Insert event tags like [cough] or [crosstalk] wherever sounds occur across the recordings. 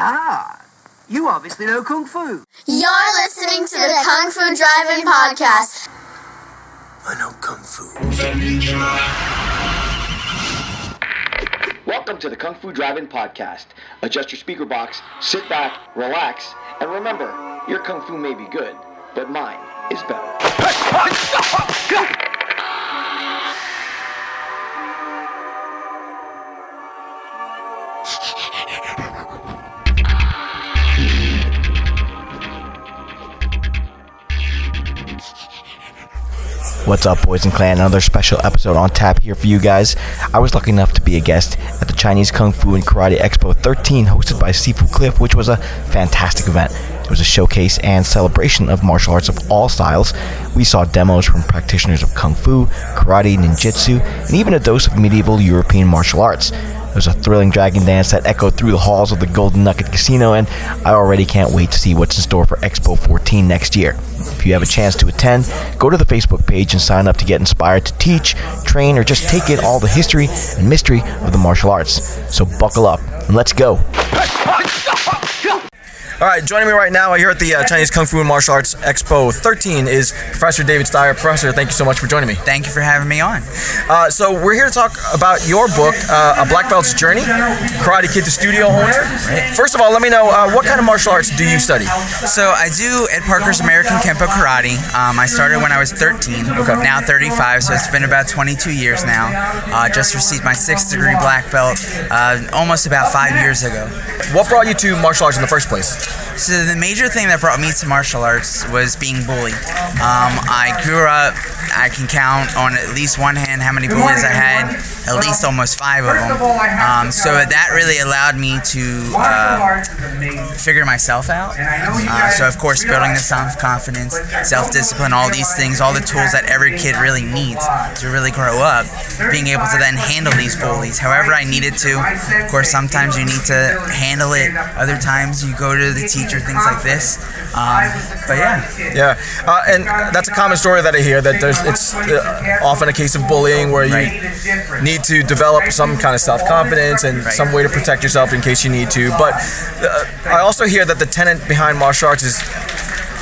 Ah, you obviously know Kung Fu. You're listening to the Kung Fu Drive-In Podcast. I know Kung Fu. Welcome to the Kung Fu Drive-In Podcast. Adjust your speaker box, sit back, relax, and remember, your Kung Fu may be good, but mine is better. What's up, boys and clan? Another special episode on tap here for you guys. I was lucky enough to be a guest at the Chinese Kung Fu and Karate Expo 13 hosted by Sifu Cliff, which was a fantastic event. It was a showcase and celebration of martial arts of all styles. We saw demos from practitioners of Kung Fu, Karate, Ninjutsu, and even a dose of medieval European martial arts. Was a thrilling dragon dance that echoed through the halls of the Golden Nugget Casino, and I already can't wait to see what's in store for Expo 14 next year. If you have a chance to attend, go to the Facebook page and sign up to get inspired to teach, train, or just take in all the history and mystery of the martial arts. So buckle up and let's go. All right, joining me right now here at the uh, Chinese Kung Fu and Martial Arts Expo 13 is Professor David Sztajer. Professor, thank you so much for joining me. Thank you for having me on. Uh, so we're here to talk about your book, uh, A Black Belt's Journey, Karate Kid to Studio Owner. First of all, let me know uh, what kind of martial arts do you study? So I do Ed Parker's American Kempo Karate. Um, I started when I was 13, Okay. now 35, so it's been about 22 years now. Uh, just received my sixth degree black belt uh, almost about five years ago. What brought you to martial arts in the first place? So the major thing that brought me to martial arts was being bullied. Um, I grew up. I can count on at least one hand how many bullies I had. At least almost five of them. Um, so that really allowed me to uh, figure myself out. Uh, so of course, building the self-confidence, self-discipline, all these things, all the tools that every kid really needs to really grow up. Being able to then handle these bullies, however I needed to. Of course, sometimes you need to handle it. Other times you go to the teacher, things like this. Um, but yeah. Yeah, uh, and that's a common story that I hear. That there's it's uh, often a case of bullying where you Right. need to develop some kind of self confidence and Right. some way to protect yourself in case you need to. But uh, I also hear that the tenet behind martial arts is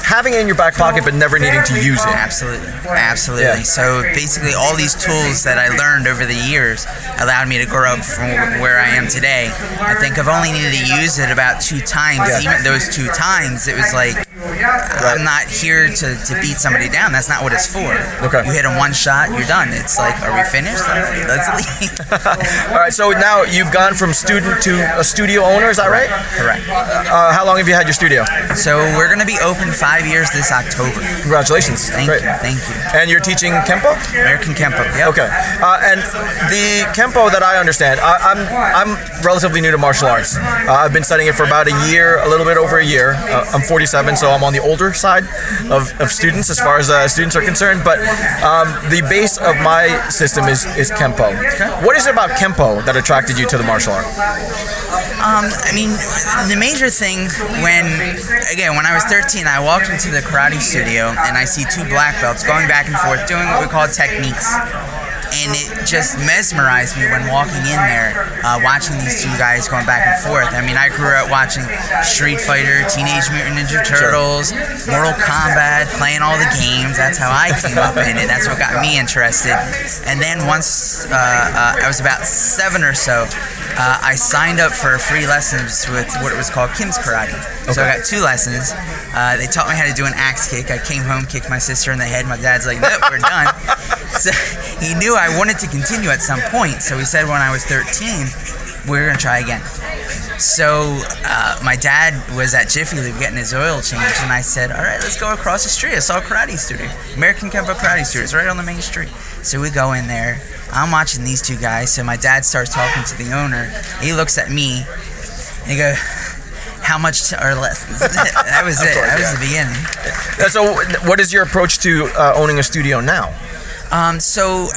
having it in your back pocket but never needing to use it. Absolutely, absolutely. Yeah. So basically, all these tools that I learned over the years allowed me to grow up from where I am today. I think I've only needed to use it about two times. Yeah. Even those two times, it was like I'm not here to, to beat somebody down. That's not what it's for. Okay. You hit them one shot, you're done. It's like, are we finished? Let's leave. [laughs] All right, so now you've gone from student to a studio owner. Is that right? Correct. Uh, how long have you had your studio? So we're gonna be open five years this October. Congratulations. Thank Great. you, thank you. And you're teaching Kempo? American Kempo. Yep. Okay. Uh, and the Kempo that I understand, I, I'm I'm relatively new to martial arts. Uh, I've been studying it for about a year, a little bit over a year. Uh, I'm 47, so I'm on the older side of, of students as far as uh, students are concerned. But um, the base of my system is, is Kempo. What is it about Kempo that attracted you to the martial art? Um, I mean, the major thing when, again, when I was 13, I walked into the karate studio and I see two black belts going back and forth doing what we call techniques. And it just mesmerized me when walking in there, uh, watching these two guys going back and forth. I mean, I grew up watching Street Fighter, Teenage Mutant Ninja Turtles, Mortal Kombat, playing all the games. That's how I came up in it. That's what got me interested. And then once uh, uh, I was about seven or so, uh, I signed up for free lessons with what it was called Kim's Karate. So I got two lessons. Uh, they taught me how to do an axe kick. I came home, kicked my sister in the head. My dad's like, "Nope, we're done." [laughs] so he knew I wanted to continue at some point. So we said when I was 13, we are gonna try again. So uh, my dad was at Jiffy Lube getting his oil changed, and I said, "All right, let's go across the street. I saw a karate studio, American Kempo Karate Studio. It's right on the main street." So we go in there. I'm watching these two guys. So my dad starts talking to the owner. He looks at me, and he goes, "How much are lessons?" [laughs] that was it. That was the beginning. So, what is your approach to uh, owning a studio now? Um, so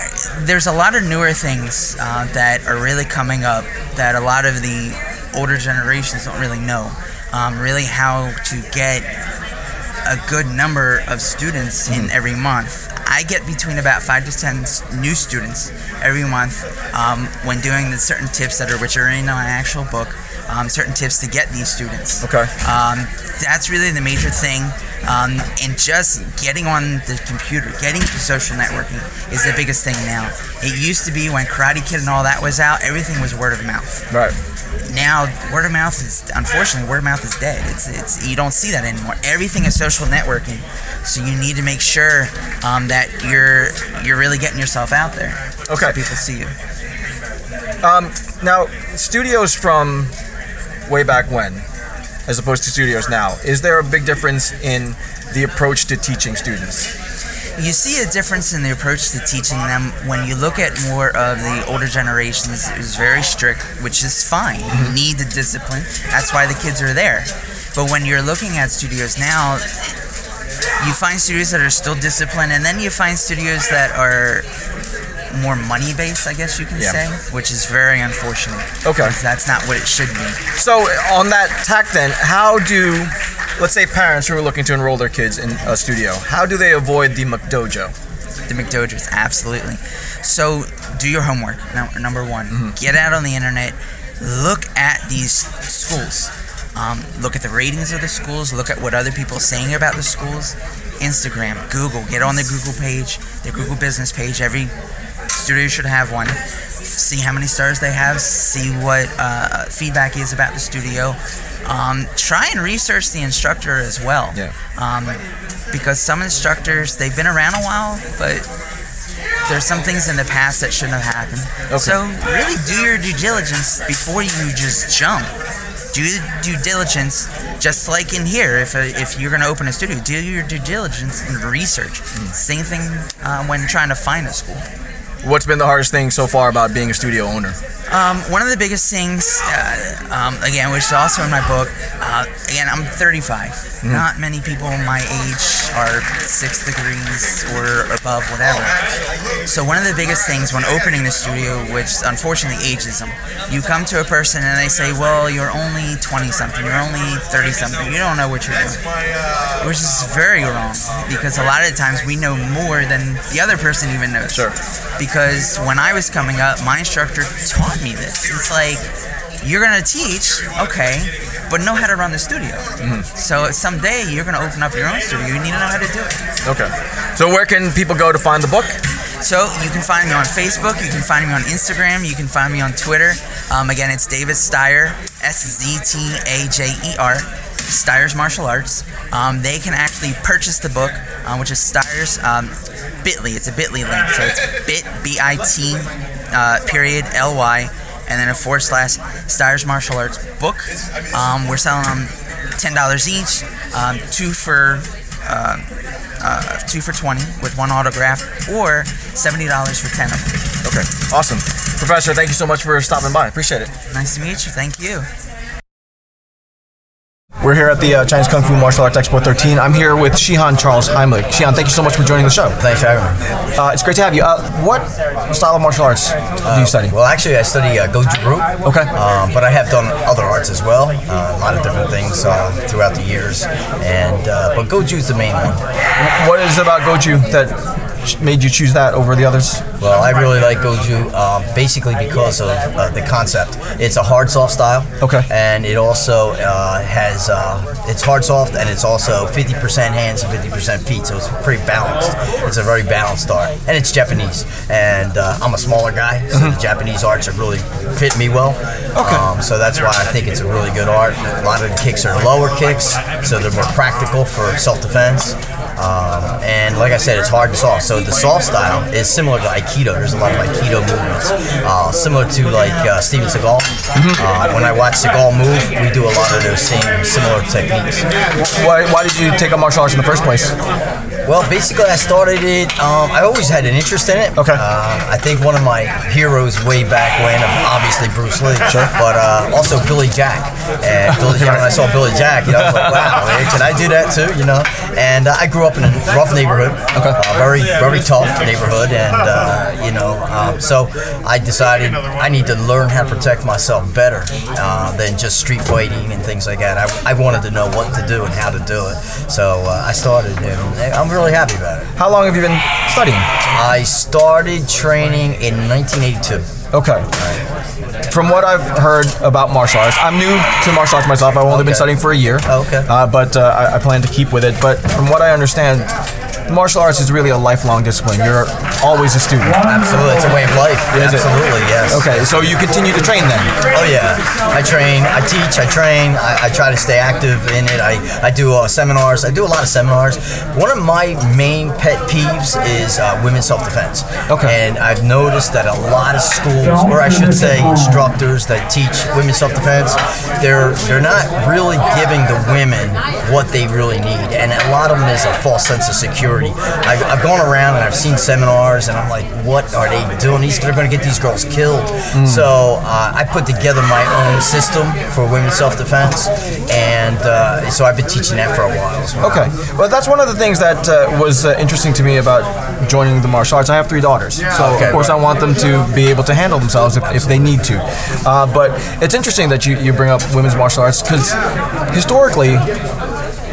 there's a lot of newer things uh, that are really coming up that a lot of the older generations don't really know. Um, really, how to get a good number of students in every month. I get between about five to ten new students every month um, when doing the certain tips that are which are in my actual book. um, certain tips to get these students. Okay. Um, that's really the major thing. Um, and just getting on the computer, getting to social networking is the biggest thing now. It used to be when Karate Kid and all that was out, everything was word of mouth. Right. Now, word of mouth is unfortunately word of mouth is dead. It's it's you don't see that anymore. Everything is social networking, so you need to make sure um, that you're you're really getting yourself out there. Okay. So people see you. Um, Now, studios from way back when, as opposed to studios now, is there a big difference in the approach to teaching students? You see a difference in the approach to teaching them when you look at more of the older generations. It was very strict, which is fine. You mm-hmm. need the discipline. That's why the kids are there. But when you're looking at studios now, you find studios that are still disciplined, and then you find studios that are more money based, I guess you can Yeah. say, which is very unfortunate. Okay. That's not what it should be. So, on that tack, then, how do, let's say, parents who are looking to enroll their kids in a studio, how do they avoid the McDojo? The McDojers, absolutely. So do your homework. Number one, get out on the internet, look at these schools. Um, look at the ratings of the schools. Look at what other people are saying about the schools. Instagram, Google. Get on the Google page, the Google business page. Every studio should have one. See how many stars they have. See what uh, feedback is about the studio. Um, try and research the instructor as well. Yeah. Um, because some instructors they've been around a while, but there's some things in the past that shouldn't have happened. Okay. So really do your due diligence before you just jump. Do due diligence, just like in here. If uh, if you're going to open a studio, do your due diligence and research. Same thing uh, when trying to find a school. What's been the hardest thing so far about being a studio owner? Um, one of the biggest things, uh, um, again, which is also in my book, uh, again, I'm 35. Not many people my age are six degrees or above, whatever. So one of the biggest things when opening the studio, which unfortunately ages them, you come to a person and they say, "Well, you're only 20 something, you're only 30 something, you don't know what you're doing," which is very wrong because a lot of the times we know more than the other person even knows. Sure. Because when I was coming up, my instructor taught me this. It's like you're gonna teach, okay, but know how to run the studio. So someday you're gonna open up your own studio. You need to know how to do it. Okay. So, where can people go to find the book? So you can find me on Facebook. You can find me on Instagram. You can find me on Twitter. Um, again, it's David Sztajer, S Z T A J E R, Sztajer's Martial Arts. Um, they can actually purchase the book, uh, which is Sztajer's um, Bitly. It's a Bitly link, so it's bit b i t uh, period l y, and then a forward slash Sztajer's Martial Arts book. Um, we're selling them ten dollars each, um, two for. Uh, uh, two for 20 with one autograph or $70 for 10 of them. Okay. Awesome. Professor, thank you so much for stopping by. Appreciate it. Nice to meet you. Thank you. We're here at the uh, Chinese Kung Fu Martial Arts Expo 13. I'm here with Shihan Charles Heimlich. Shihan, thank you so much for joining the show. Thanks for having me. Uh, it's great to have you. Uh, what style of martial arts do you study? Well, actually, I study uh, Goju Ryu. Okay. Um, but I have done other arts as well, uh, a lot of different things uh, throughout the years. And uh, but Goju is the main one. What is it about Goju that made you choose that over the others? Well, I really like Goju uh, basically because of uh, the concept. It's a hard soft style. Okay. And it also uh, has uh, it's hard soft and it's also 50% hands and 50% feet, so it's pretty balanced. It's a very balanced art, and it's Japanese. And uh, I'm a smaller guy, so the Japanese arts are really fit me well. Okay. Um, so that's why I think it's a really good art. A lot of the kicks are lower kicks, so they're more practical for self-defense. Um, and like I said, it's hard and soft. So the soft style is similar to Aikido. There's a lot of Aikido movements, uh, similar to like uh, Steven Seagal. Uh, when I watch Seagal move, we do a lot of those same similar techniques. Why, why did you take up martial arts in the first place? Well, basically, I started it. Um, I always had an interest in it. Okay. Uh, I think one of my heroes way back when, obviously Bruce Lee, Sure. but uh, also Billy Jack. And Billy Jack, when I saw Billy Jack, you know, I was like, wow, man, can I do that too? You know. And uh, I grew up in a rough neighborhood. Okay. Uh, very, very tough neighborhood, and uh, you know, um, so I decided I need to learn how to protect myself better uh, than just street fighting and things like that. I, I wanted to know what to do and how to do it. So uh, I started, and I'm really happy about it. How long have you been studying? I started training in 1982. Okay. From what I've heard about martial arts, I'm new to martial arts myself. I've only been studying for a year. Oh, okay. Uh, but uh, I, I plan to keep with it. But from what I understand, martial arts is really a lifelong discipline. You're always a student. Absolutely, it's a way of life. Is it? Absolutely, yes. Okay, so you continue to train then? Oh yeah, I train, I teach, I train. I, I try to stay active in it. I, I do uh, seminars. I do a lot of seminars. One of my main pet peeves is uh, women's self-defense. Okay. And I've noticed that a lot of schools, or I should say, instructors that teach women's self-defense, they're they're not really giving the women what they really need, and a lot of them is a false sense of security. I've, I've gone around and I've seen seminars, and I'm like, what are they doing? These they're going to get these girls killed. So uh, I put together my own system for women's self-defense, and uh, so I've been teaching that for a while. as well. Okay. Well, that's one of the things that uh, was uh, interesting to me about joining the martial arts. I have three daughters, so Okay. of course I want them to be able to handle themselves if, if they need to. Uh, but it's interesting that you, you bring up women's martial arts because historically,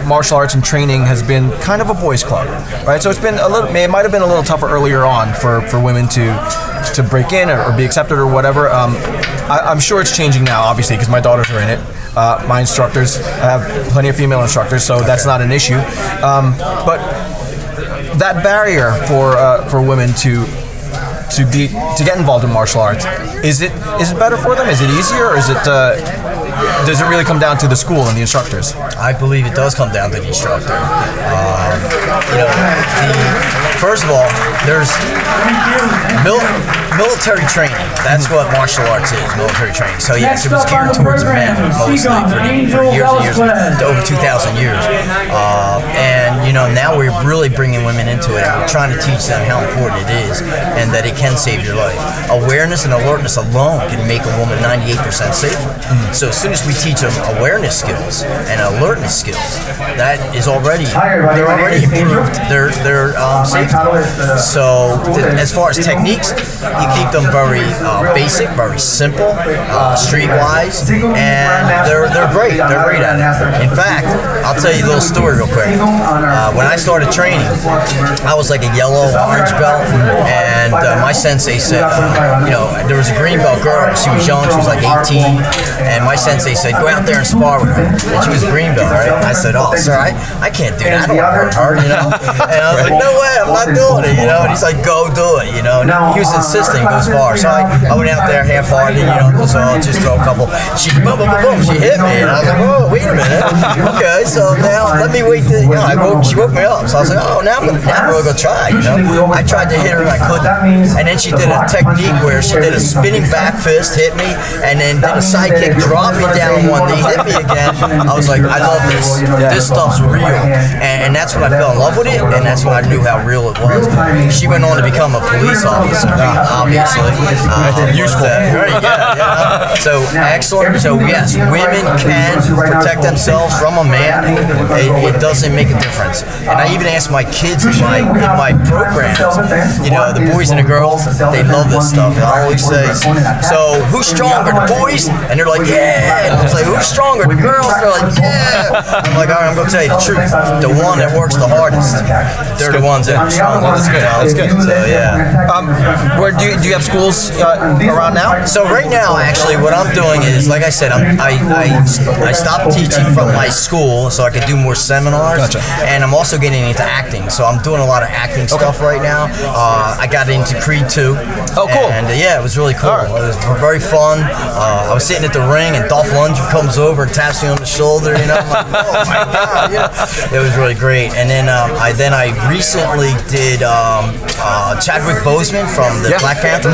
martial arts and training has been kind of a boys' club, right? So it's been a little. It might have been a little tougher earlier on for, for women to to break in or, or be accepted or whatever. Um, I, I'm sure it's changing now, obviously, because my daughters are in it. Uh, my instructors, I have plenty of female instructors, so that's not an issue. Um, but that barrier for uh, for women to to be to get involved in martial arts is it is it better for them? Is it easier, or is it uh, does it really come down to the school and the instructors? I believe it does come down to the instructor. Um, you know, the, first of all, there's mil- military training. That's what martial arts is, military training. So yes, it was geared towards men mostly for, for years and years, over 2,000 years. Uh, and you know, now we're really bringing women into it, and we're trying to teach them how important it is, and that it can save your life. Awareness and alertness alone can make a woman 98% safer. So as soon as we teach them awareness skills and alertness skills, that is already they're already improved their their um, safety. So th- as far as techniques, you keep them very uh, basic, very simple, uh, streetwise, and they're they're great. They're great at it. In fact, I'll tell you a little story real quick. Uh, when I started training, I was like a yellow orange belt, and uh, my sensei said, uh, you know, there was a green belt girl. She was young. She was like 18, and my sensei said, go out there and spar with her. And she was green belt, right? I said, oh, sir, I, I can't do that. I don't want to hurt you know. [laughs] And I was like, no way, I'm not doing it, you know. And he's like, go do it, you know. And he was insisting go as far. So I, I went out there half-hearted, you know, so I'll uh, just throw a couple. She boom, boom, boom, boom. She hit me, and I was like, whoa, wait a minute. Okay, so now let me wait. To, you know, I woke, she woke me up. So I was like, oh, now I'm now I'm gonna go try. You know, I tried to hit her and I couldn't. And then she did a technique where she did a spinning back fist, hit me, and then did a side kick, dropped me down one knee, hit me again. I was like, I love this. This stuff's real, and, and that's when I fell in love with it, and that's when I knew how real it was. She went on to become a police officer, obviously. Uh, useful. Right, yeah, yeah. So excellent. So yes, women can protect themselves from a man. It, it doesn't make a difference. And I even ask my kids in my in my programs, you know, the boys and the girls, they love this stuff. I always say, so who's stronger, the boys? And they're like, yeah. And I was like, who's stronger, the girls? They're like, yeah. I'm like, all right, I'm gonna tell you the truth. The one that works the hardest, they're the ones that are strongest. That's good. That's good. So yeah. Um, where do you, do you have schools uh, around now? So right now, actually, what I'm doing is, like I said, I'm, I, I I stopped teaching from my school so I could do more seminars, Gotcha. and I'm also getting into acting. So I'm doing a lot of acting stuff right now. Uh, I got into Creed 2. Oh, cool. And uh, yeah, it was really cool. Right. It was very fun. Uh, I was sitting at the ring, and Dolph Lundgren comes over and taps me on the shoulder. You know, I'm like, oh my god, you know? it was really great. And then um, I then I recently did um, uh, Chadwick Boseman from the Yeah. Black Panther.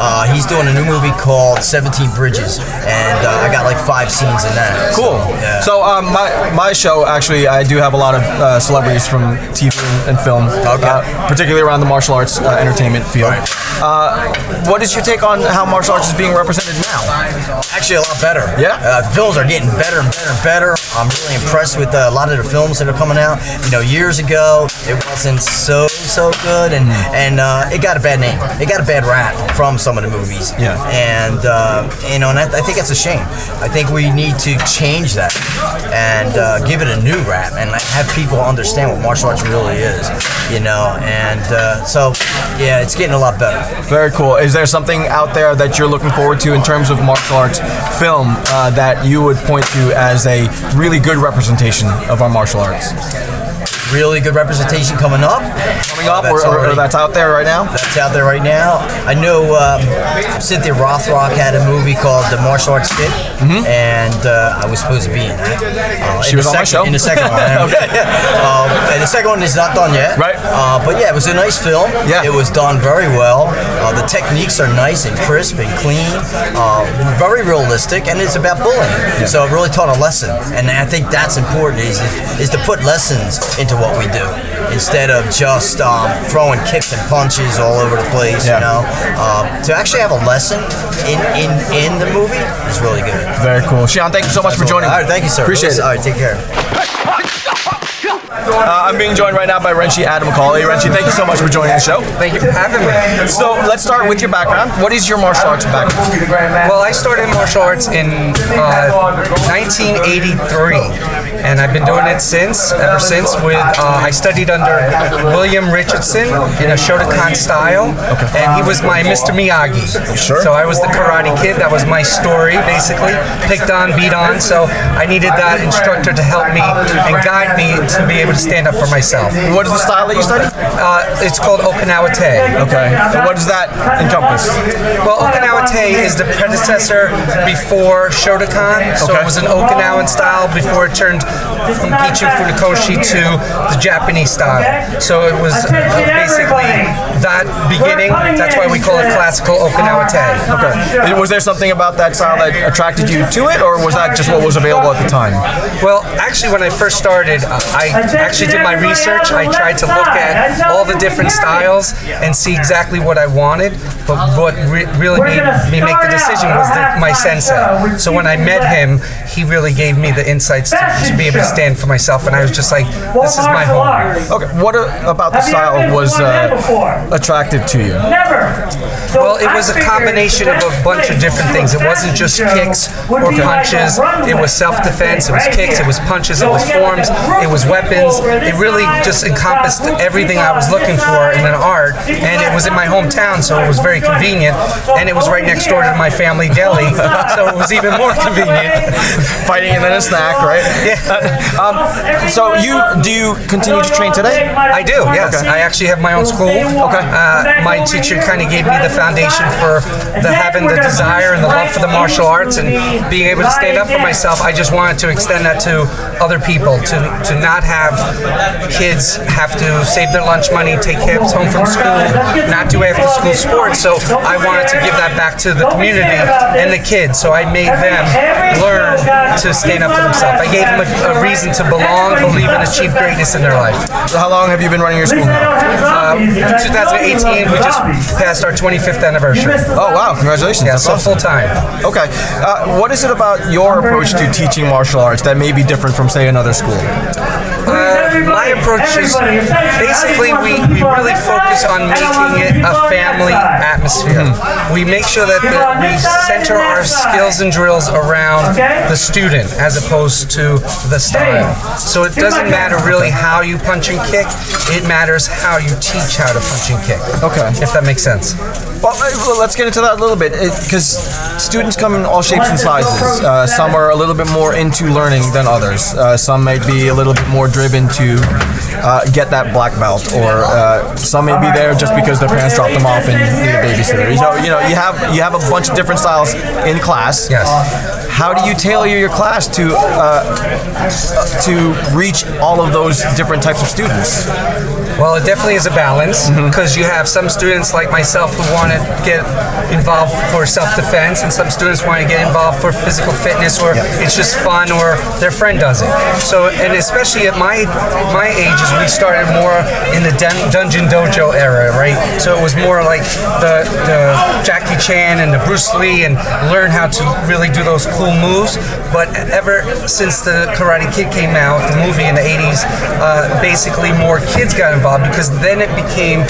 Uh, he's doing a new movie called 17 Bridges, and uh, I got like five scenes in that. Cool. Yeah. So um, my my show actually, I do have a lot of uh, celebrities from TV and, film, Okay. uh, particularly around the martial arts uh, entertainment field. Right. Uh, what is your take on how martial arts is being represented now? Actually, a lot better. Yeah? Uh, the films are getting better and better and better. I'm really impressed with uh, a lot of the films that are coming out. You know, years ago, it wasn't so, so good, and, and uh, it got a bad name. It got a bad rap from some of the movies. Yeah. And, uh, you know, and I, I think it's a shame. I think we need to change that and uh, give it a new rap and have people understand what martial arts really is. you know, and uh, so yeah, it's getting a lot better. Very cool. Is there something out there that you're looking forward to in terms of martial arts film uh, that you would point to as a really good representation of our martial arts? Really good representation coming up. Coming up, That's or, or, or that's out there right now? That's out there right now. I know um, Cynthia Rothrock had a movie called The Martial Arts Kid, and uh, I was supposed to be in that. Uh, She in was the on my second, show. In the second one. [laughs] okay. [laughs] um, and the second one is not done yet. Right. Uh, but yeah, it was a nice film. Yeah. It was done very well. Uh, the techniques are nice and crisp and clean. Uh, very realistic, and it's about bullying. So it really taught a lesson, and I think that's important. Is is to put lessons into what we do instead of just um, throwing kicks and punches all over the place. Yeah. You know, um, to actually have a lesson in in in the movie is really good. Very cool. Shihan, thank you so much for joining. All right, thank you, sir. Appreciate it. All right, take care. Uh, I'm being joined right now by Renshi Adam McCauley. Renshi, thank you so much for joining the show. Thank you for having me. So let's start with your background. What is your martial arts background? Well, I started martial arts in uh, 1983, and I've been doing it since. Ever since, with uh, I studied under William Richardson in a Shotokan style, and he was my Mr. Miyagi. Sure. So I was the Karate Kid. That was my story, basically. Picked on, beat on. So I needed that instructor to help me and guide me to be able to stand up for myself. What is the style that you study? Uh, it's called Okinawa Te. Okay. And what does that encompass? Well, Okinawa Te is the predecessor before Shotokan. So Okay. it was an Okinawan style before it turned from Gichin Funakoshi to the Japanese style. So it was basically that beginning. That's why we call it classical Okinawa Te. Okay. Was there something about that style that attracted you to it, or was that just what was available at the time? Well, actually, when I first started, I actually did my research. I tried to look at all the different styles and see exactly what I wanted. But what re- really made me make the decision was the, my sensei. So when I met him, he really gave me the insights to, to be able to stand for myself. And I was just like, this is my home. Okay. What uh, about the style was uh, attractive to you? Well, it was a combination of a bunch of different things. It wasn't just kicks or punches. It was self-defense. It was kicks. It was punches. It was forms. It was weapons. It really just encompassed everything I was looking for in an art. And it was in my hometown, so it was very convenient. And it was right next door to my family deli, [laughs] so it was even more convenient. Fighting and then a snack, right? Yeah. Um, so you do you continue to train today? I do, yes. Okay. I actually have my own school. Okay. Uh, my teacher kind of gave me the foundation for the having the desire and the love for the martial arts and being able to stand up for myself. I just wanted to extend that to other people to to not have kids have to save their lunch money, take kids home from school, not do after school sports. So I wanted to give that back to the community and the kids. So I made them learn to stand up for themselves. I gave them a, a reason to belong, believe, and achieve greatness in their life. So how long have you been running your school now? Uh, 2018, we just passed our 25th anniversary. Oh wow! Congratulations. Yeah, That's so awesome. full time. Okay. Uh, what is it about your approach to teaching martial arts that may be different from, say, another school? Uh, my approach is basically we, we really focus on making it a family atmosphere. We make sure that the, we center our skills and drills around the student as opposed to the style. So it doesn't matter really how you punch and kick, it matters how you teach how to punch and kick. Okay. If that makes sense. Well, well, let's get into that a little bit because students come in all shapes and sizes. Uh, some are a little bit more into learning than others. Uh, some might be a little bit more driven to uh, get that black belt, or uh, some may be there just because their parents dropped them off and need a babysitter. So you know, you have you have a bunch of different styles in class. Yes. How do you tailor your class to uh, to reach all of those different types of students? Well, it definitely is a balance because you have some students like myself who want to get involved for self-defense, and some students want to get involved for physical fitness, or it's just fun, or their friend does it. So, and especially at my my ages, we started more in the dun- dungeon dojo era, right? So it was more like the the Jackie Chan and the Bruce Lee, and learn how to really do those cool moves. But ever since the Karate Kid came out, the movie in the 80s, uh, basically more kids got involved because then it became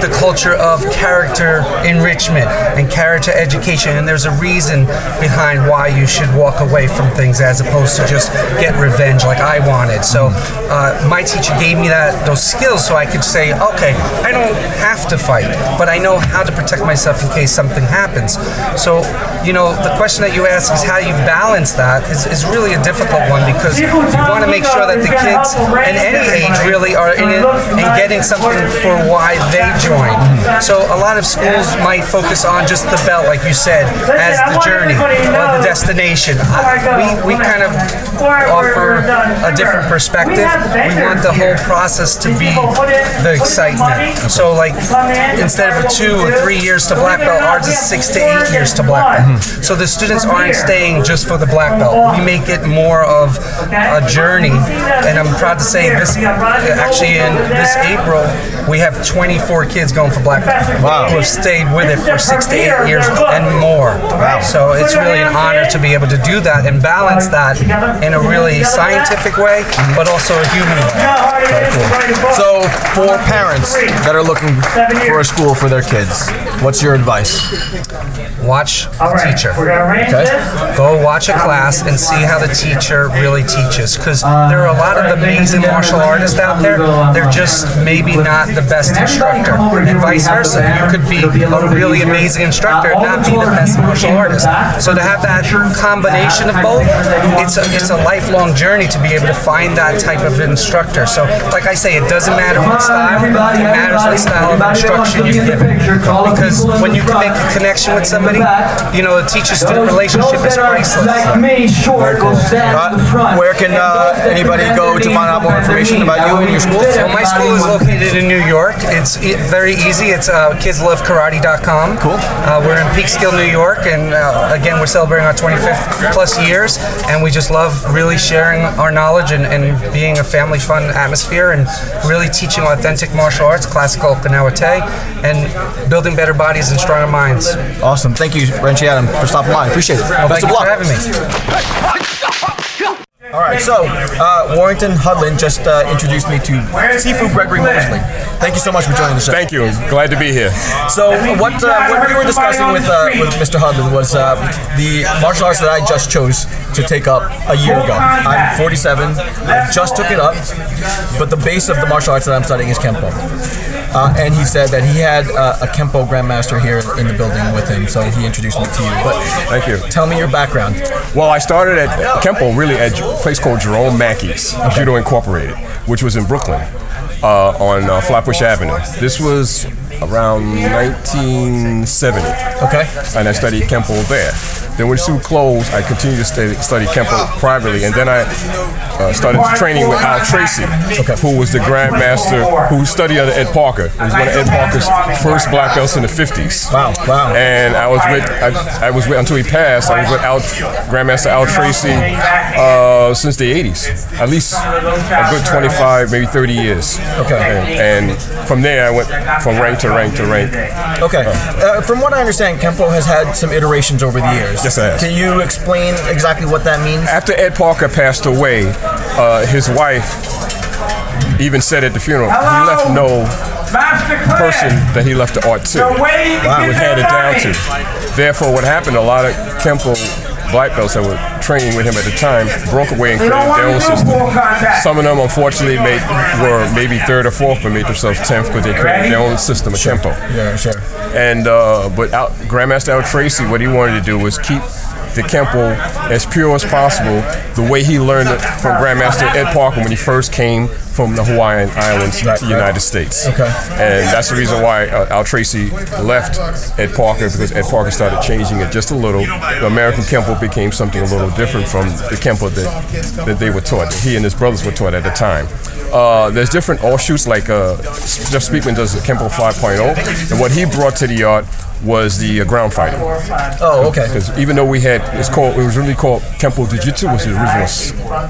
the culture of character enrichment and character education, and there's a reason behind why you should walk away from things as opposed to just get revenge like I wanted. So uh, my teacher gave me that those skills so I could say, okay, I don't have to fight, but I know how to protect myself in case something happens. So you know, the question that you ask is how you balance that is, is really a difficult one because you want to make sure that the kids in any age really are in it and getting something for why they join. So a lot of schools might focus on just the belt, like you said, as the journey or the destination. We, we kind of offer a different perspective. We want the whole process to be the excitement. So like instead of two or three years to black belt, ours is six to eight years to black belt. So the students aren't staying just for the black belt. We make it more of a journey, and I'm proud to say this. Actually, in this April, we have 24 kids going for black belt Wow. who have stayed with it for six to eight years and more. Wow. So it's really an honor to be able to do that and balance that in a really scientific way, but also a human way. So, for parents that are looking for a school for their kids, what's your advice? Watch the teacher. Okay. Go watch a class and see how the teacher really teaches. Because there are a lot of amazing martial artists out there. They're just maybe not the best instructor, and vice versa. You could be a really amazing instructor and not be the best martial artist. So to have that combination of both, it's a, it's a lifelong journey to be able to find that type of instructor. So, like I say, it doesn't matter what style. It matters what style of instruction you give. Because when you can make a connection with somebody, you know, a teacher-student relationship is priceless. Uh, where can uh, anybody go to find out more information about you and your school? So my school is located in New York. It's very easy. It's uh, kidslovekarate.com. Cool. Uh, we're in Peekskill, New York, and uh, again, we're celebrating our 25th plus years, and we just love really sharing our knowledge and, and being a family fun atmosphere and really teaching authentic martial arts, classical Okinawa Te, and building better bodies and stronger minds. Awesome. Thank you, Renchi Adam, for stopping by. Appreciate it. Well, thank you luck. for having me. All right, so uh, Warrington Hudlin just uh, introduced me to Sifu Gregory Mosley. Thank you so much for joining the show. Thank you. Glad to be here. So what uh, what we were discussing with uh, with Mr. Hudlin was uh, the martial arts that I just chose to take up a year ago. I'm 47. I just took it up, but the base of the martial arts that I'm studying is Kempo. Uh, and he said that he had uh, a Kempo grandmaster here in the building with him, so he introduced me to you. But Thank you. tell me your background. Well, I started at Kempo, really at a place called Jerome Mackey's, Judo Incorporated, which was in Brooklyn uh, on uh, Flatbush Avenue. This was around 1970. Okay. And I studied Kempo there. Then when Sue closed, I continued to study, study Kempo privately, and then I uh, started training with Al Tracy, who was the grandmaster who studied under Ed Parker. He was one of Ed Parker's first black belts in the 50s. Wow, wow. And I was with, I, I was with until he passed. I was with Al, Grandmaster Al Tracy uh, since the 80s, at least a good 25, maybe 30 years. Okay. And, and from there, I went from rank to rank to rank. Okay. Uh, from what I understand, Kempo has had some iterations over the years. Yes, it has. Can you explain exactly what that means? After Ed Parker passed away, uh, his wife even said at the funeral, he left no person that he left the art to. Wow. Was handed down to. Therefore, what happened, a lot of Kempo black belts that were training with him at the time broke away and created their own system. Some of them, unfortunately, made were maybe third or fourth, but made themselves tenth because they created their own system of Kempo. Yeah, sure. And uh, but Al, Grandmaster Al Tracy, what he wanted to do was keep the Kempo as pure as possible, the way he learned it from Grandmaster Ed Parker when he first came from the Hawaiian Islands to the United States. Okay. And that's the reason why uh, Al Tracy left Ed Parker because Ed Parker started changing it just a little. The American Kempo became something a little different from the Kempo that, that they were taught, that he and his brothers were taught at the time. Uh, there's different offshoots, like uh, Jeff Speakman does the Kempo 5.0, and what he brought to the art was the uh, ground fighting. Oh, okay. Because even though we had, it's called, it was really called Kempo Jiu-Jitsu, was the original,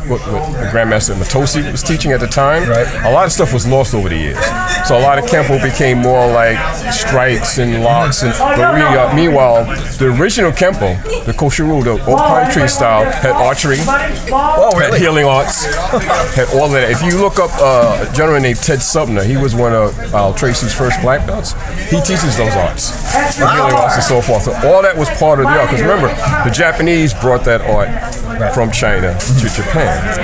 what, what the Grandmaster Mitose was teaching at the time. time, a lot of stuff was lost over the years. So a lot of Kempo became more like strikes and locks. And but we, uh, meanwhile, the original Kempo, the Kosho-ryu, the old pine tree style, had archery, had healing arts, had all of that. If you look up uh, a gentleman named Ted Sumner, he was one of uh, Tracy's first black belts. He teaches those arts, the healing arts and so forth. So all that was part of the art. Because remember, the Japanese brought that art from China to Japan,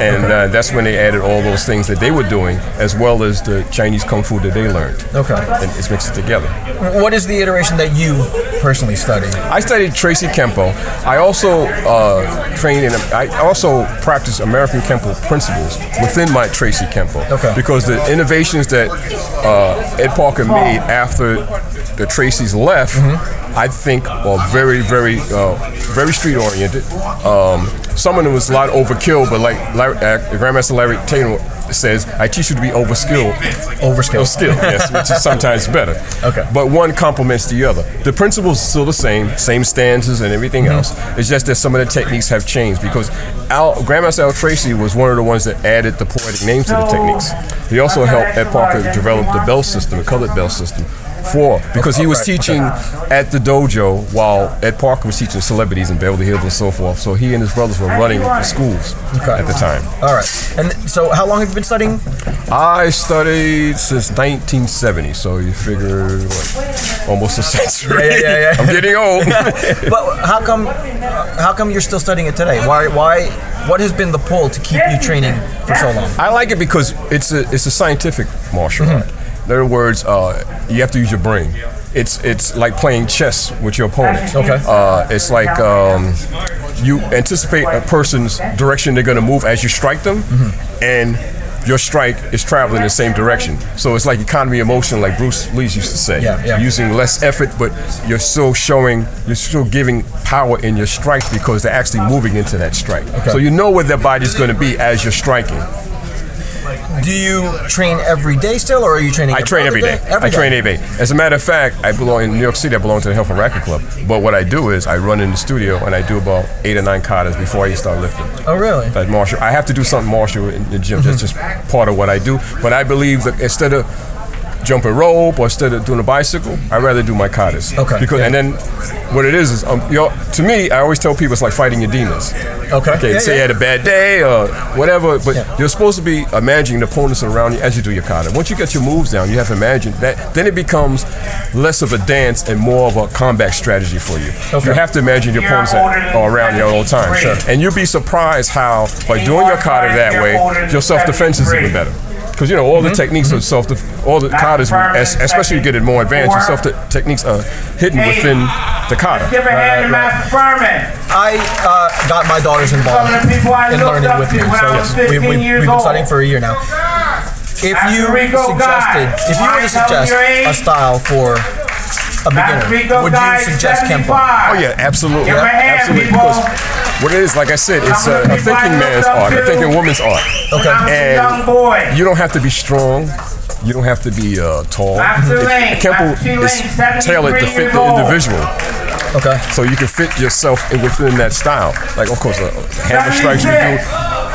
and uh, that's when they added all those things that they were doing, as well as the Chinese kung fu that they learned. Okay. and it's mixed together. What is the iteration that you personally study? I studied Tracy Kempo. I also uh, trained in. I also practice American Kempo principles within my Tracy Kempo. Okay. Because the innovations that uh, Ed Parker made after the Tracys left, I think are very, very, uh, very street oriented. Um, some of them was a lot overkill, but like Larry, uh, Grandmaster Larry Taylor says, I teach you to be overskilled. Overskilled. Skilled, yes, which is sometimes better. [laughs] Okay. But one complements the other. The principles are still the same, same stanzas and everything Mm-hmm. else. It's just that some of the techniques have changed because Al, Grandmaster Al Tracy was one of the ones that added the poetic names to the techniques. He also helped Ed Parker develop the bell system, the colored bell system. For because he was teaching at the dojo while Ed Parker was teaching celebrities in Beverly Hills and so forth. So he and his brothers were running the schools Okay. at the time. All right. And so, how long have you been studying? I studied since 1970, so you figure what, almost a century. Yeah, yeah, yeah, yeah. [laughs] I'm getting old. [laughs] but how come? How come you're still studying it today? Why? Why? What has been the pull to keep you training for so long? I like it because it's a it's a scientific martial Mm-hmm. art. In other words, uh, you have to use your brain. It's it's like playing chess with your opponent. Okay. Uh, it's like um, you anticipate a person's direction they're going to move as you strike them, Mm-hmm. and your strike is traveling in the same direction. So it's like economy of motion, like Bruce Lee used to say. Yeah, yeah. Using less effort, but you're still showing, you're still giving power in your strikes because they're actually moving into that strike. Okay. So you know where their body's going to be as you're striking. Do you train every day still, or are you training? I train every day. Every I train every day. As a matter of fact, I belong in New York City. I belong to the Health and Racquet Club. But what I do is I run in the studio and I do about eight or nine katas before I even start lifting. Oh, really? Like martial, I have to do something martial in the gym. That's mm-hmm. just part of what I do. But I believe that instead of jumping rope or instead of doing a bicycle, I'd rather do my katas. Okay, Because yeah. and then what it is is um, you know, to me, I always tell people it's like fighting your demons. Okay. Okay, Yeah, say yeah. you had a bad day or whatever, but you're supposed to be imagining the opponents around you as you do your kata. Once you get your moves down, you have to imagine that. Then it becomes less of a dance and more of a combat strategy for you. Okay. You have to imagine your opponents are around you all the time. Sure. And you'll be surprised how, by doing your kata that way, your self-defense is even better. Because you know all the Mm-hmm. techniques of self, all the katas, as- especially you get it more advanced, your self techniques are hidden within the kata. Give a hand to Master Furman. I uh, got my daughters involved Some of the people I in learning with to me. So yes, we, we, we've been old. studying for a year now. If you suggested, if you were to suggest a style for a beginner, would you suggest Kempo? Oh yeah, absolutely, Give 'em a hand, absolutely. people. Because what it is, like I said, it's a, a thinking man's looked up art, a thinking woman's art. Okay, I was a young And boy. you don't have to be strong. You don't have to be uh, tall. Master It- Lane, Kempo Master Lane, is 73 tailored to fit the old. individual. Okay. So you can fit yourself within that style. Like, of course, a hammer strikes you do.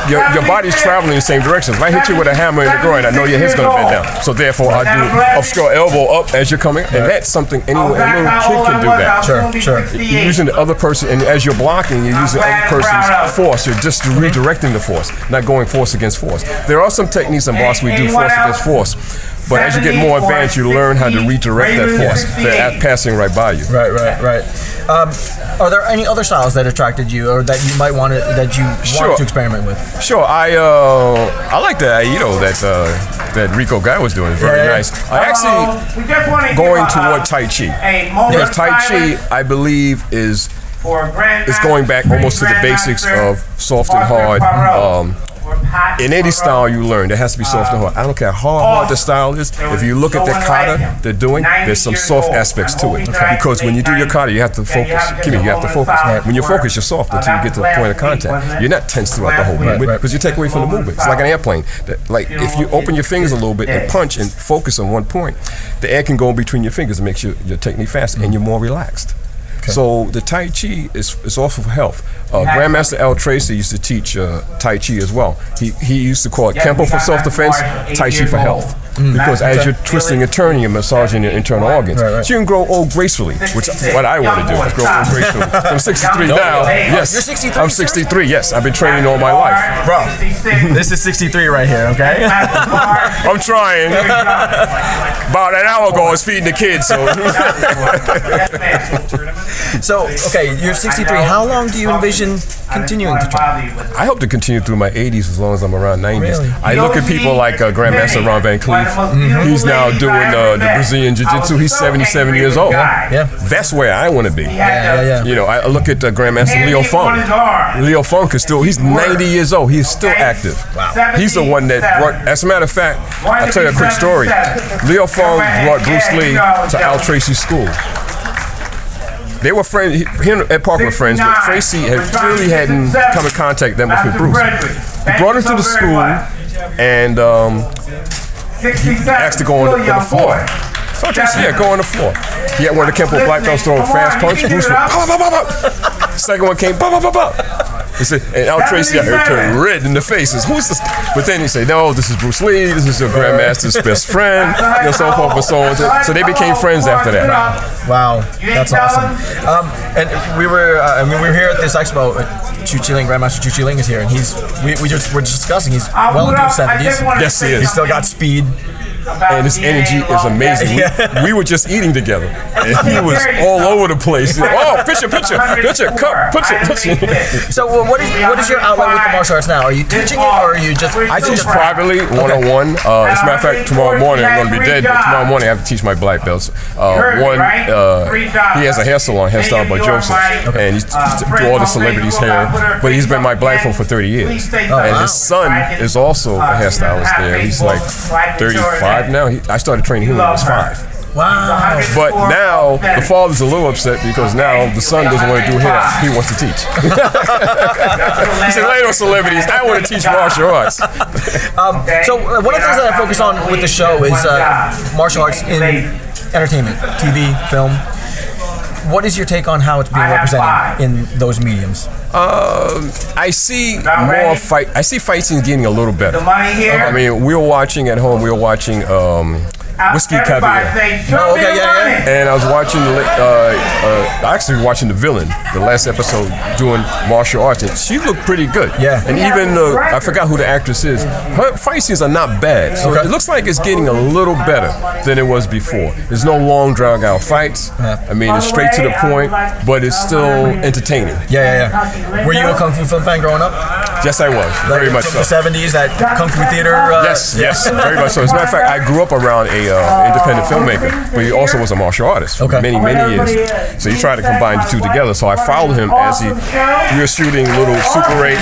Your, your body's traveling in the same direction. If I hit you with a hammer in the groin, I know your head's going to bend down. So therefore, I do obscure elbow up as you're coming, and that's something anyone, a little kid can do that. Sure, sure. You're using the other person, and as you're blocking, you're using the other person's force. You're just redirecting the force, not going force against force. There are some techniques in blocks we do force against force, but as you get more advanced, you learn how to redirect that force. They're passing right by you. Right, right, right. Um, are there any other styles that attracted you, or that you might want to that you Sure. wanted to experiment with? Sure, I uh, I like the Aido that uh, that Rico guy was doing. Very Yeah, yeah. nice. I actually we just want to going toward uh, Tai Chi. a moment Because Tai Chi, I believe, is for Grandmaster, is going back almost to the basics of soft and hard. Um, or Pat in any style you learn, there has to be soft and hard. I don't care how hard the style is. If you look at the kata they're doing, there's some soft aspects to it. Because when you do your kata, you have to focus. Kime, you have to focus. When you focus, you're soft until you get to the point of contact. You're not tense throughout the whole movement because you take away from the movement. It's like an airplane. Like if you open your fingers a little bit and punch and focus on one point, the air can go in between your fingers and makes your, your technique faster and you're more relaxed. So the Tai Chi is, is all for health. Uh, Grandmaster Al Tracy used to teach uh, Tai Chi as well. He, he used to call it Kempo for self defense, Tai Chi for health. Because as you're twisting and turning, you're massaging your internal organs. Right, right. So you can grow old gracefully, which is what I want to do, is grow old gracefully. [laughs] I'm 63 now. Yes. You're 63, I'm 63, yes. I've been training all my life. Bro, [laughs] this is 63 right here, okay? [laughs] I'm trying. About an hour ago, I was feeding the kids, so. So, okay, you're 63. How long do you envision continuing to train? I hope to continue through my 80s as long as I'm around 90s. Really? I look at people like uh, Grandmaster Ron Van Clief. He's now doing uh, the Brazilian Jiu Jitsu. He's 77 years old. Yeah. That's where I want to be. Yeah, yeah, yeah. You know, I I look at uh, Grandmaster Leo Fong. Leo Fong is still, he's 90 years old. He's still active. Wow. He's the one that brought, as a matter of fact, I'll tell you a quick story. Leo Fong brought Bruce Lee to Al Tracy's school. They were friends, he- him and Parker were friends, but Tracy had really hadn't come in contact that much with Bruce. He brought him to the school and um, asked to go on the, on the floor. So Tracy, yeah, go on the floor. He had one of the Kempo black belts throw a fast punch. Bruce went, pop, pop, pop, pop. Second one came, pop, pop, pop, pop. He said, and Al Tracy out here turned red in the faces. Who's this? But then he said, no, this is Bruce Lee. This is your grandmaster's best friend. You know, so forth and so on. So they became friends after that. Wow, that's awesome. Um, and we were, uh, I mean, we were here at this expo. uh, Chu Chi Ling, Grandmaster Chu Chi Ling is here, and he's, we, we just were just discussing. He's well into his seventies. Yes, he is. He's still got speed. And his energy is amazing. We, [laughs] we were just eating together, and he was all over the place. Oh, picture, picture, picture, cup, picture, picture. So, well, what is what is your outlet with the martial arts now? Are you teaching it, or are you just? I teach privately, one on one. Uh, As a matter of fact, tomorrow morning I'm going to be dead, but tomorrow morning I have to teach my black belts. Uh, one, uh, he has a hair salon, hairstyle by Joseph, and he's do all the celebrities' hair. But he's been my black belt for 30 years, and his son is also a hairstylist there. He's like 35 now. He, I started training him when he was five. Wow. But now the father's a little upset because now the son doesn't want to do hair. He wants to teach. [laughs] he said, "Later, celebrities, I want to teach martial arts." Um, so uh, one of the things that I focus on with the show is uh, martial arts in entertainment, TV, film. What is your take on how it's being represented in those mediums? Um, I see more fight. I see fight scenes getting a little better. I mean, we were watching at home. We were watching um, Whiskey Cavalier. Oh, okay, yeah, yeah. And I was watching the, uh, uh, actually watching the villain, the last episode, doing martial arts, and she looked pretty good. Yeah. And even uh, I forgot who the actress is. Her fight scenes are not bad, so Okay. it looks like it's getting a little better than it was before. There's no long, drag out fights. I mean, it's straight to the point, but it's still entertaining. Yeah, yeah, yeah. Were you a kung fu film fan growing up? Yes, I was very much From so. the '70s, that kung fu theater. Uh, Yes, yes, very much so. As a matter of fact, I grew up around a uh, independent filmmaker, but he also was a martial artist for Okay. many, many years. So he tried to combine the two together. So I followed him as he we were shooting little Super 8,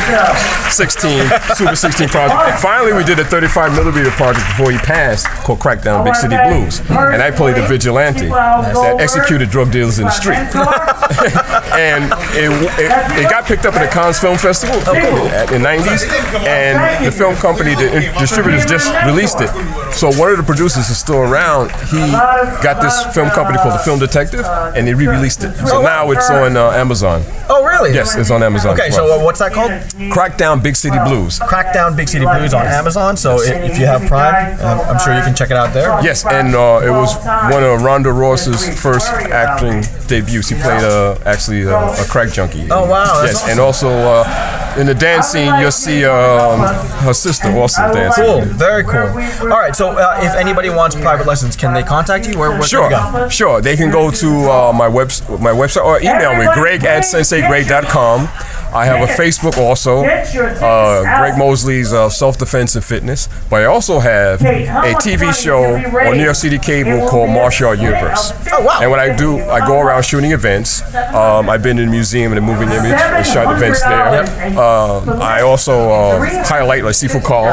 16, Super 16 project. Finally, we did a 35 millimeter project before he passed called Crackdown Big City Blues, and I played a vigilante that executed drug dealers in the street. [laughs] and it, it, it got picked up at the Cannes Film Festival in the 90s, and the film company, the distributors just released it. So one of the producers is still around. He got this film company called The Film Detective, and they re-released it. So now it's on uh, Amazon. Oh, really? Yes, it's on Amazon. Okay, as so uh, what's that called? Crackdown Big City Blues. Crackdown Big City Blues on Amazon. So i- if you have Prime, um, I'm sure you can check it out there. Yes, and uh, it was one of Ronda Ross's first acting debuts. He played uh, actually uh, a crack junkie. Oh, wow, yes, and also uh, in the dance scene, you'll see um, her sister also dancing. Cool, very cool. All right, so uh, if anybody wants private lessons, can they contact you? Where, where Sure, they go? sure. They can go to uh, my web my website or email me, greg at senseigreg.com. I have a Facebook also, uh, Greg Mosley's uh, Self Defense and Fitness. But I also have a TV show on New York City Cable called Martial Art Universe. Oh, wow. And what I do, I go around shooting events. Um, I've been in the museum and the moving image and shot events there. Um, I also uh, highlight like Sifu Call.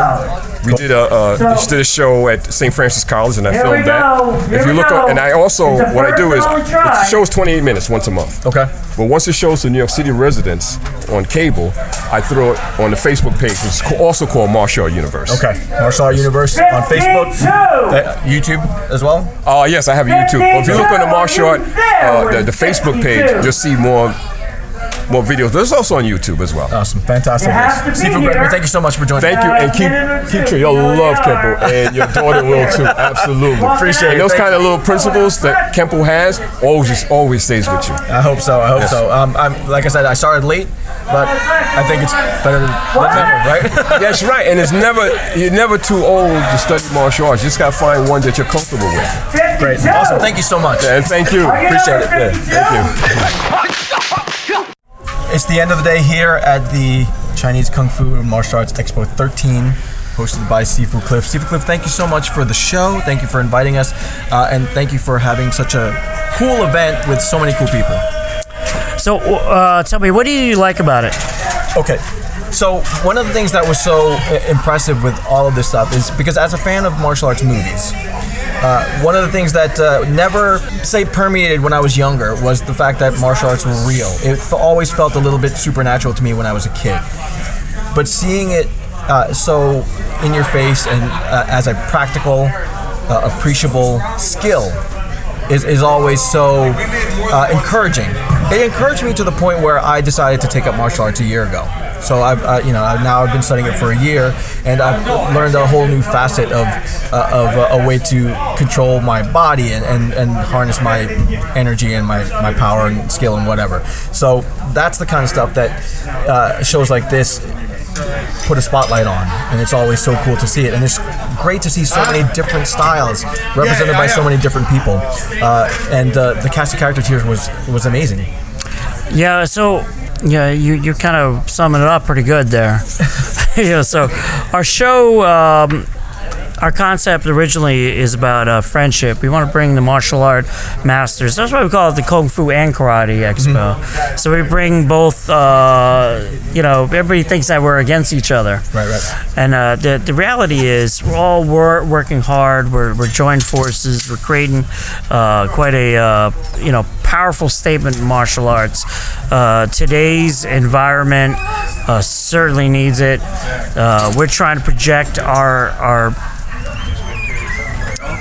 We did a uh, just did a show at St. Francis College and I Here we filmed go. that. Here If you we look go. up, and I also what I do is first on track. the show's 28 minutes once a month. Okay. But once it shows to New York City residents on cable, I throw it on the Facebook page. It's ca- also called Martial Art Universe. Okay, Martial Art Universe on Facebook, uh, YouTube as well. Uh, yes, I have a YouTube. Well, if you look on the martial art, uh, the, the Facebook page, you'll see more more videos. There's also on YouTube as well. Awesome, fantastic. You have to be here. Gregory, thank you so much for joining. Thank you, and keep keep treating. You'll love Kempo, and your daughter will too. [laughs] Absolutely, Appreciate it. And those kind of little principles that Kempo has always always stays with you. I hope so. I hope Yes. so. Um, I'm like I said, I started late, but I think it's better than never, right? [laughs] That's right, and it's never you're never too old to study martial arts. You just gotta find one that you're comfortable with. Great, awesome. Thank you so much. And thank you. Appreciate it. Yeah, thank you. [laughs] It's the end of the day here at the Chinese Kung Fu and Martial Arts Expo 13, hosted by Sifu Cliff. Sifu Cliff, thank you so much for the show. Thank you for inviting us, uh, and thank you for having such a cool event with so many cool people. So, uh, tell me, what do you like about it? Okay. So one of the things that was so impressive with all of this stuff is because as a fan of martial arts movies, uh, one of the things that uh, never say permeated when I was younger was the fact that martial arts were real. It f- always felt a little bit supernatural to me when I was a kid. But seeing it uh, so in your face and uh, as a practical, uh, appreciable skill is, is always so uh, encouraging. It encouraged me to the point where I decided to take up martial arts a year ago. So I've, uh, you know, now I've been studying it for a year, and I've learned a whole new facet of, uh, of uh, a way to control my body and, and, and harness my energy and my, my power and skill and whatever. So that's the kind of stuff that uh, shows like this put a spotlight on, and it's always so cool to see it. And it's great to see so many different styles represented by so many different people. Uh, and uh, the cast of characters here was was amazing. Yeah, so yeah, you you kind of summing it up pretty good there. [laughs] [laughs] yeah, so our show, um, our concept originally is about uh, friendship. We want to bring the martial art masters. That's why we call it the Kung Fu and Karate Expo. So we bring both. Uh, you know, everybody thinks that we're against each other. Right, right. And uh, the, the reality is, we're all wor- working hard. We're, we're joined forces. We're creating uh, quite a uh, you know powerful statement in martial arts. Uh, today's environment uh, certainly needs it. Uh, we're trying to project our our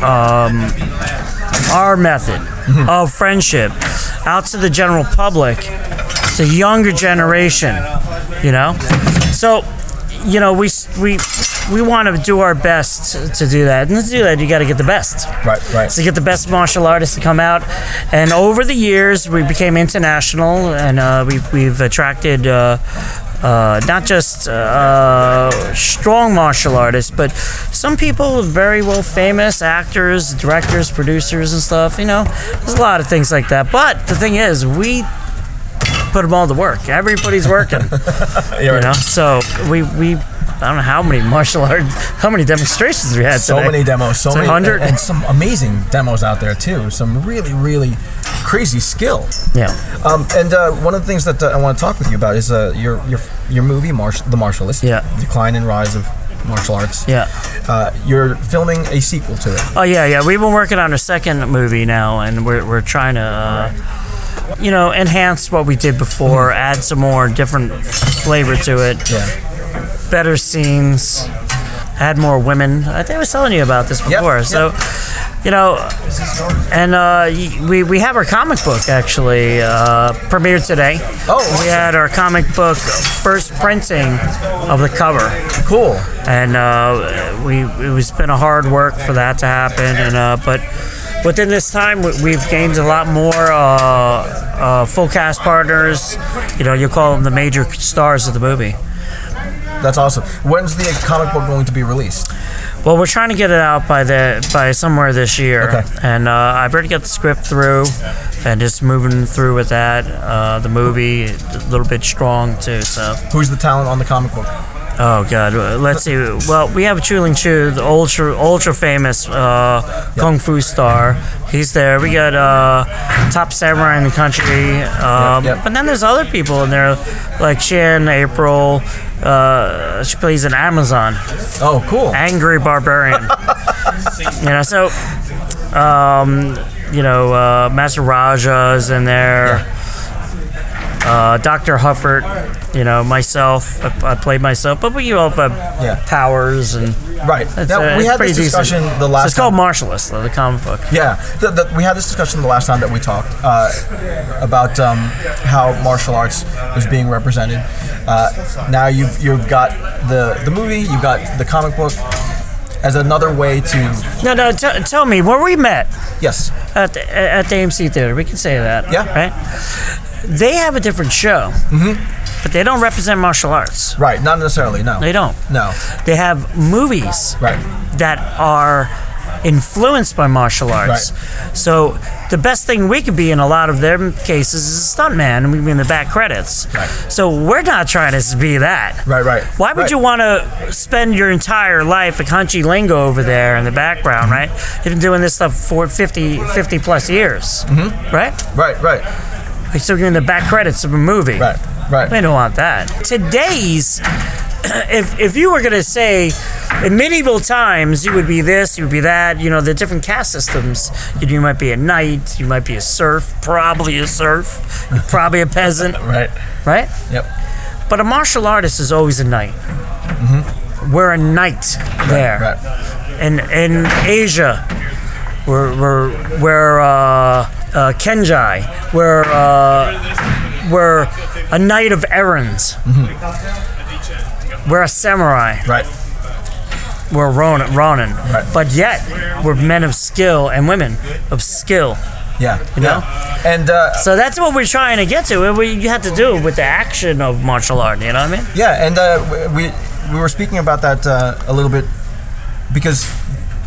um, our method of friendship out to the general public, to younger generation. You know, so you know we we we want to do our best to- do that, and to do that you got to get the best. Right, right. So get the best martial artists to come out, and over the years we became international, and uh, we've we've attracted. Uh, uh, not just uh, strong martial artists, but some people very well famous actors, directors, producers, and stuff. You know, there's a lot of things like that. But the thing is, we put them all to work. Everybody's working. [laughs] you know, so we we. I don't know how many martial art, how many demonstrations we had So today. many demos, so many, 100. and, and some amazing demos out there too. Some really, really crazy skill. Yeah. Um, and uh, one of the things that uh, I want to talk with you about is uh, your your your movie, Marsh- The Martialist. Yeah. Decline and Rise of Martial Arts. Yeah. Uh, you're filming a sequel to it. Oh yeah, yeah. We've been working on a second movie now, and we're we're trying to, uh, you know, enhance what we did before, add some more different flavor to it. Yeah. Better scenes, add more women. I think I was telling you about this before. So, you know, and uh, we we have our comic book actually uh, premiered today. Oh, we had our comic book first printing of the cover. Cool. And uh, we it was been a hard work for that to happen, and uh, but. Within this time, we- we've gained a lot more uh, uh, full cast partners. You know, you call them the major stars of the movie. That's awesome. When's the comic book going to be released? Well, we're trying to get it out by the by somewhere this year, Okay. and uh, I've already got the script through, and just moving through with that. Uh, the movie a little bit strong too, so. Who's the talent on the comic book? Oh God, let's see. Well, we have Chuling Chu, the ultra ultra famous uh, kung fu star. He's there. We got uh, top samurai in the country. Um, Yep, yep. But then there's other people in there, like Shin April. Uh, she plays an Amazon. Oh, cool. Angry barbarian. [laughs] you know, so um, you know, uh, Master Raja's in there. Uh, Dr. Hufford, you know, myself. I, I played myself, but we all have Yeah. powers and Right. Now, uh, we had this decent. discussion the last It's called. Martialist, though, the comic book. Yeah, the, the, we had this discussion the last time that we talked uh, about um, how martial arts was being represented. Uh, now you've you've got the the movie, you've got the comic book as another way to No, no. T- tell me where we met. Yes. At the, at the AMC theater, we can say that. Yeah. Right. They have a different show, mm-hmm. but they don't represent martial arts. right, not necessarily no. They don't. No. They have movies Right. that are influenced by martial arts. So the best thing we could be in a lot of their cases is a stuntman, and we'd be in the back credits. Right. So we're not trying to be that. Right, right. Why would Right. you want to spend your entire life a country lingo over there in the background, right? You've been doing this stuff for 50, 50 plus years, mm-hmm. right? Right, right. So you're in the back credits of a movie. Right, right. We don't want that. Today's, [clears throat] if if you were gonna say, in medieval times, you would be this, you would be that. You know, the different caste systems. You, you might be a knight, you might be a serf, probably a serf, you're probably a peasant, [laughs] Right. right? Yep. But a martial artist is always a knight. Mm-hmm. We're a knight there. Right. In in Asia, we're we're we're uh, uh, Kenjai. We're uh, we're a knight of errands. We're a samurai. Right. We're Ronin. Ronin. Right. But yet, we're men of skill and women of skill. Yeah. You know? yeah. And uh, So that's what we're trying to get to. We you have to do it with the action of martial art. You know what I mean? Yeah, and uh, we we were speaking about that uh, a little bit because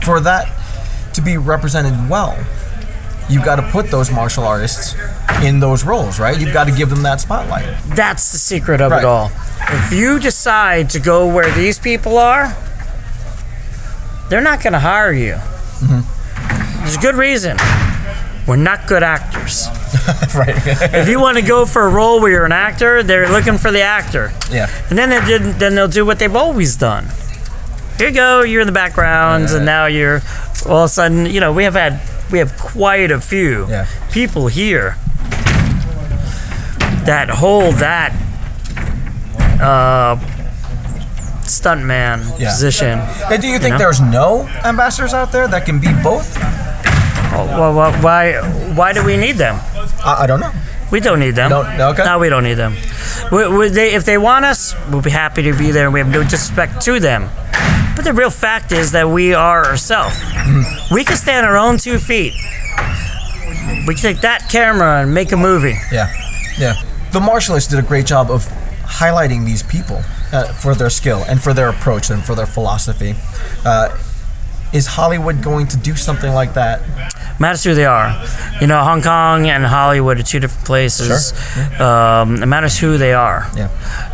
for that to be represented well, you've got to put those martial artists in those roles, right? You've got to give them that spotlight. That's the secret of Right. it all. If you decide to go where these people are, they're not going to hire you. Mm-hmm. There's a good reason. We're not good actors. [laughs] right. [laughs] if you want to go for a role where you're an actor, they're looking for the actor. Yeah. And then they did, then they'll do what they've always done. Here you go, you're in the background, and now you're all of a sudden, you know, we have had we have quite a few Yeah. people here that hold that uh, stuntman Yeah. position. And do you think know? there's no ambassadors out there that can be both? Well, well, why why do we need them? I, I don't know. We don't need them. Don't- okay. No, we don't need them. We, we, they, if they want us, we'll be happy to be there. And we have no disrespect to them. But the real fact is that we are ourselves. We can stand on our own two feet. We can take that camera and make a movie. Yeah. Yeah. The martialists did a great job of highlighting these people uh, for their skill and for their approach and for their philosophy. Uh, is Hollywood going to do something like that? Matters who they are. You know, Hong Kong and Hollywood are two different places. Um, it matters who they are. Yeah.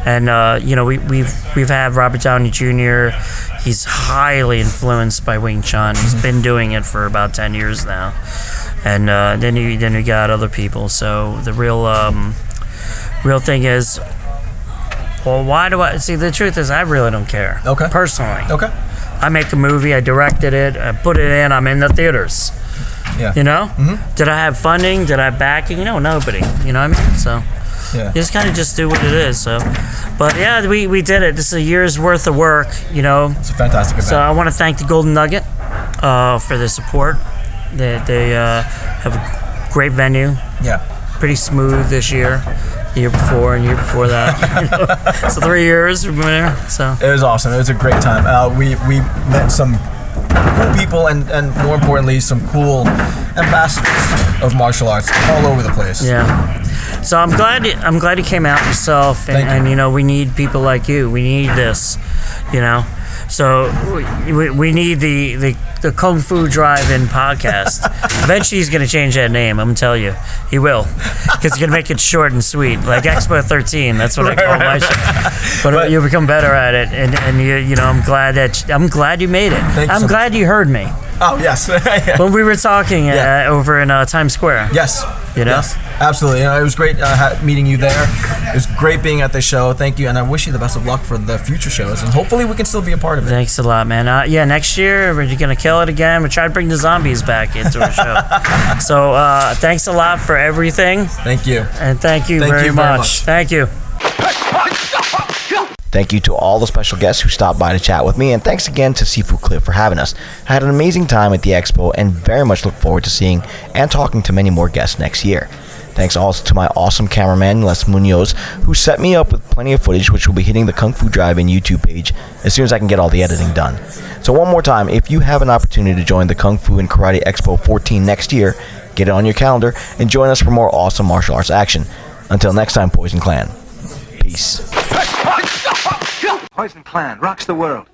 And uh, you know, we, we've we've had Robert Downey Jr. He's highly influenced by Wing Chun. He's been doing it for about ten years now. And uh, then you then we got other people. So the real um, real thing is, well, why do I see? The truth is, I really don't care. Okay. Personally. Okay. I make a movie. I directed it. I put it in. I'm in the theaters. Yeah. You know? Did I have funding? Did I have backing? No, nobody. You know what I mean? So Yeah. you just kind of just do what it is. So, but yeah, we, we did it. This is a year's worth of work. You know. It's a fantastic event. So I want to thank the Golden Nugget uh, for the support. They they uh, have a great venue. Yeah. Pretty smooth this year. The year before and year before that. [laughs] you know? so three years we've been there. So It was awesome. It was a great time. Uh, we we met some cool people and, and more importantly some cool ambassadors of martial arts all over the place. Yeah. So I'm glad I'm glad you came out yourself, and, Thank you. and you know we need people like you. We need this, you know. So we, we, need the, the the Kung Fu Drive-In podcast. [laughs] Eventually, he's gonna change that name. I'm gonna tell you, he will, because he's gonna make it short and sweet, like Expo 13. That's what I call my show. But, But- you'll become better at it, and, and you you know I'm glad that I'm glad you made it. I'm so glad you heard me. [laughs] Oh yes. [laughs] Yeah. when we were talking Yeah. uh, over in uh, Times Square. Yes. You know? Yes. Absolutely. You know, it was great uh, meeting you there. It was great being at the show. Thank you, and I wish you the best of luck for the future shows, and hopefully we can still be a part of it. Thanks a lot, man. Uh, yeah, next year we're gonna kill it again. We try to bring the zombies back into our show. [laughs] so uh, thanks a lot for everything, Thank you. and thank you, Thank very, you very much. much. Thank you. Thank you to all the special guests who stopped by to chat with me, and thanks again to Sifu Cliff for having us. I had an amazing time at the expo and very much look forward to seeing and talking to many more guests next year. Thanks also to my awesome cameraman, Les Munoz, who set me up with plenty of footage which will be hitting the Kung Fu Drive in YouTube page as soon as I can get all the editing done. So, one more time, if you have an opportunity to join the Kung Fu and Karate Expo 14 next year, get it on your calendar and join us for more awesome martial arts action. Until next time, Poison Clan. Peace. Poison Clan rocks the world.